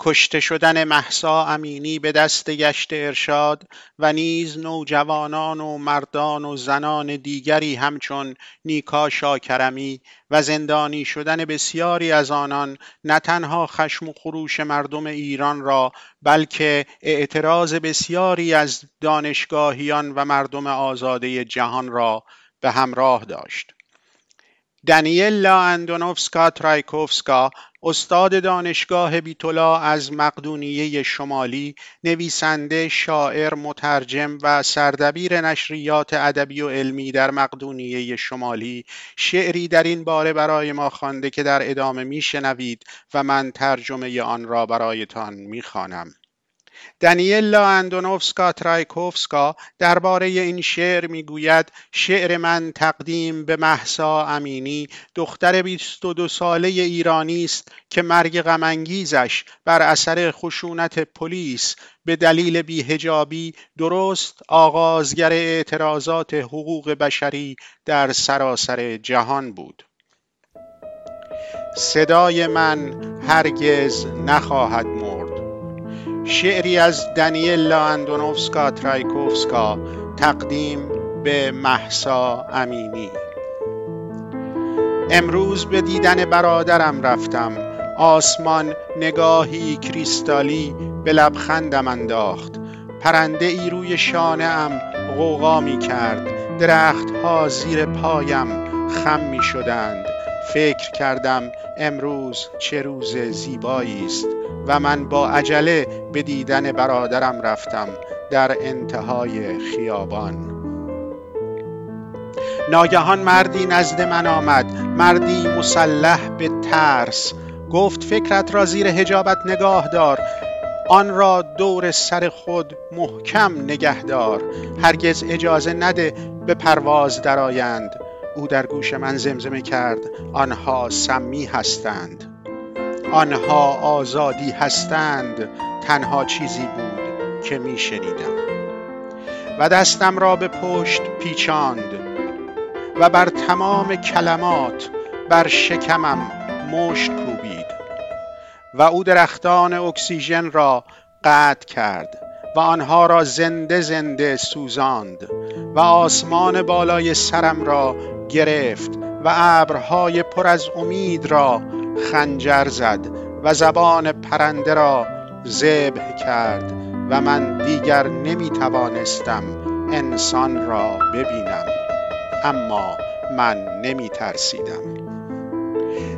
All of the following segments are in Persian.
کشته شدن محسا امینی به دست گشت ارشاد و نیز نوجوانان و مردان و زنان دیگری همچون نیکا شاکرمی و زندانی شدن بسیاری از آنان نه تنها خشم و خروش مردم ایران را بلکه اعتراض بسیاری از دانشگاهیان و مردم آزاده جهان را به همراه داشت. دانیلا اندونوفسکا ترایکوفسکا استاد دانشگاه بیتولا از مقدونیه شمالی نویسنده شاعر مترجم و سردبیر نشریات ادبی و علمی در مقدونیه شمالی. شعری در این باره برای ما خوانده که در ادامه میشنوید و من ترجمه آن را برایتان می‌خوانم. دانیلا اندونوفسکا ترایکوفسکا درباره این شعر می‌گوید شعر من تقدیم به محسا امینی دختر 22 ساله ایرانی است که مرگ غمانگیزش بر اثر خشونت پلیس به دلیل بیهجابی درست آغازگر اعتراضات حقوق بشری در سراسر جهان بود. صدای من هرگز نخواهد مرد شعری از دانیلا اندونوفسکا ترایکوفسکا تقدیم به محسا امینی. امروز به دیدن برادرم رفتم. آسمان نگاهی کریستالی به لبخندم انداخت. پرنده ای روی شانه ام غوغا می کرد درخت ها زیر پایم خم می شدند فکر کردم امروز چه روز زیبایی است و من با عجله به دیدن برادرم رفتم در انتهای خیابان. ناگهان مردی نزد من آمد مردی مسلح به ترس. گفت فکرت را زیر حجابت نگاه دار آن را دور سر خود محکم نگهدار هرگز اجازه نده به پرواز درآیند. او در گوش من زمزمه کرد. آنها سمی هستند. آنها آزادی هستند. تنها چیزی بود که می شنیدم. و دستم را به پشت پیچاند. و بر تمام کلمات بر شکمم مشت کوبید. و او درختان اکسیژن را قطع کرد و آنها را زنده زنده سوزاند و آسمان بالای سرم را گرفت و ابرهای پر از امید را خنجر زد و زبان پرنده را ذبح کرد و من دیگر نمی توانستم انسان را ببینم. اما من نمی ترسیدم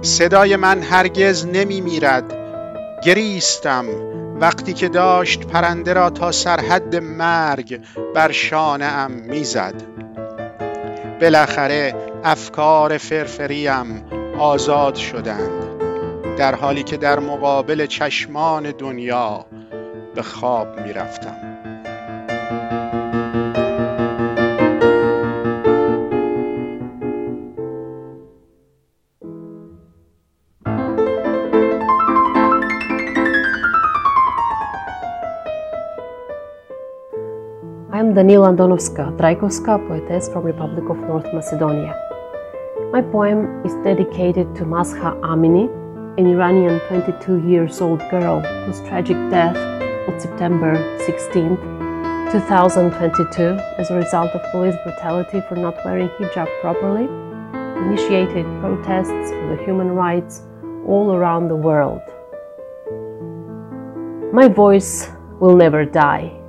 صدای من هرگز نمی میرد گریستم. وقتی که داشت پرنده را تا سرحد مرگ بر شانه ام می‌زد. بالاخره افکار فرفریم آزاد شدند در حالی که در مقابل چشمان دنیا به خواب می رفتم. I am Danila Andonovska, Trajkovska, poetess from Republic of North Macedonia. My poem is dedicated to Masha Amini, an Iranian 22 years old girl whose tragic death on September 16, 2022, as a result of police brutality for not wearing hijab properly, initiated protests for the human rights all around the world. My voice will never die,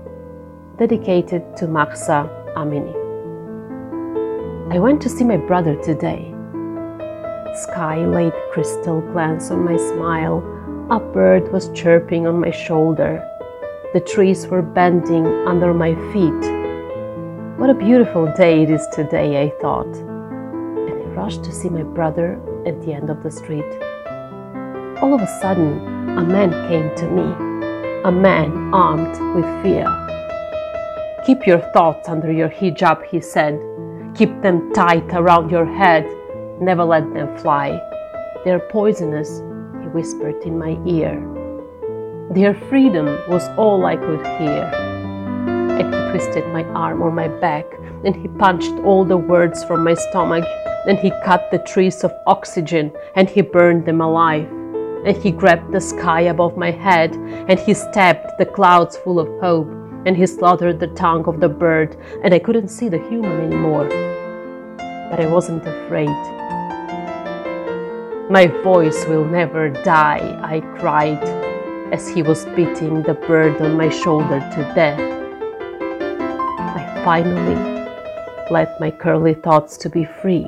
dedicated to Mahsa Amini. I went to see my brother today sky laid crystal glance on my smile. A bird was chirping on my shoulder. The trees were bending under my feet. What a beautiful day it is today, I thought. And I rushed to see my brother at the end of the street. All of a sudden, a man came to me, a man armed with fear. Keep your thoughts under your hijab, he said. Keep them tight around your head Never let them fly. They're poisonous, he whispered in my ear. Their freedom was all I could hear. And he twisted my arm or my back, and he punched all the words from my stomach, and he cut the trees of oxygen and he burned them alive. and he grabbed the sky above my head, and he stabbed the clouds full of hope, and he slaughtered the tongue of the bird, and I couldn't see the human anymore. But I wasn't afraid. My voice will never die, I cried as he was beating the bird on my shoulder to death. I finally let my curly thoughts to be free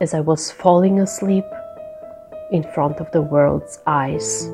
as I was falling asleep in front of the world's eyes.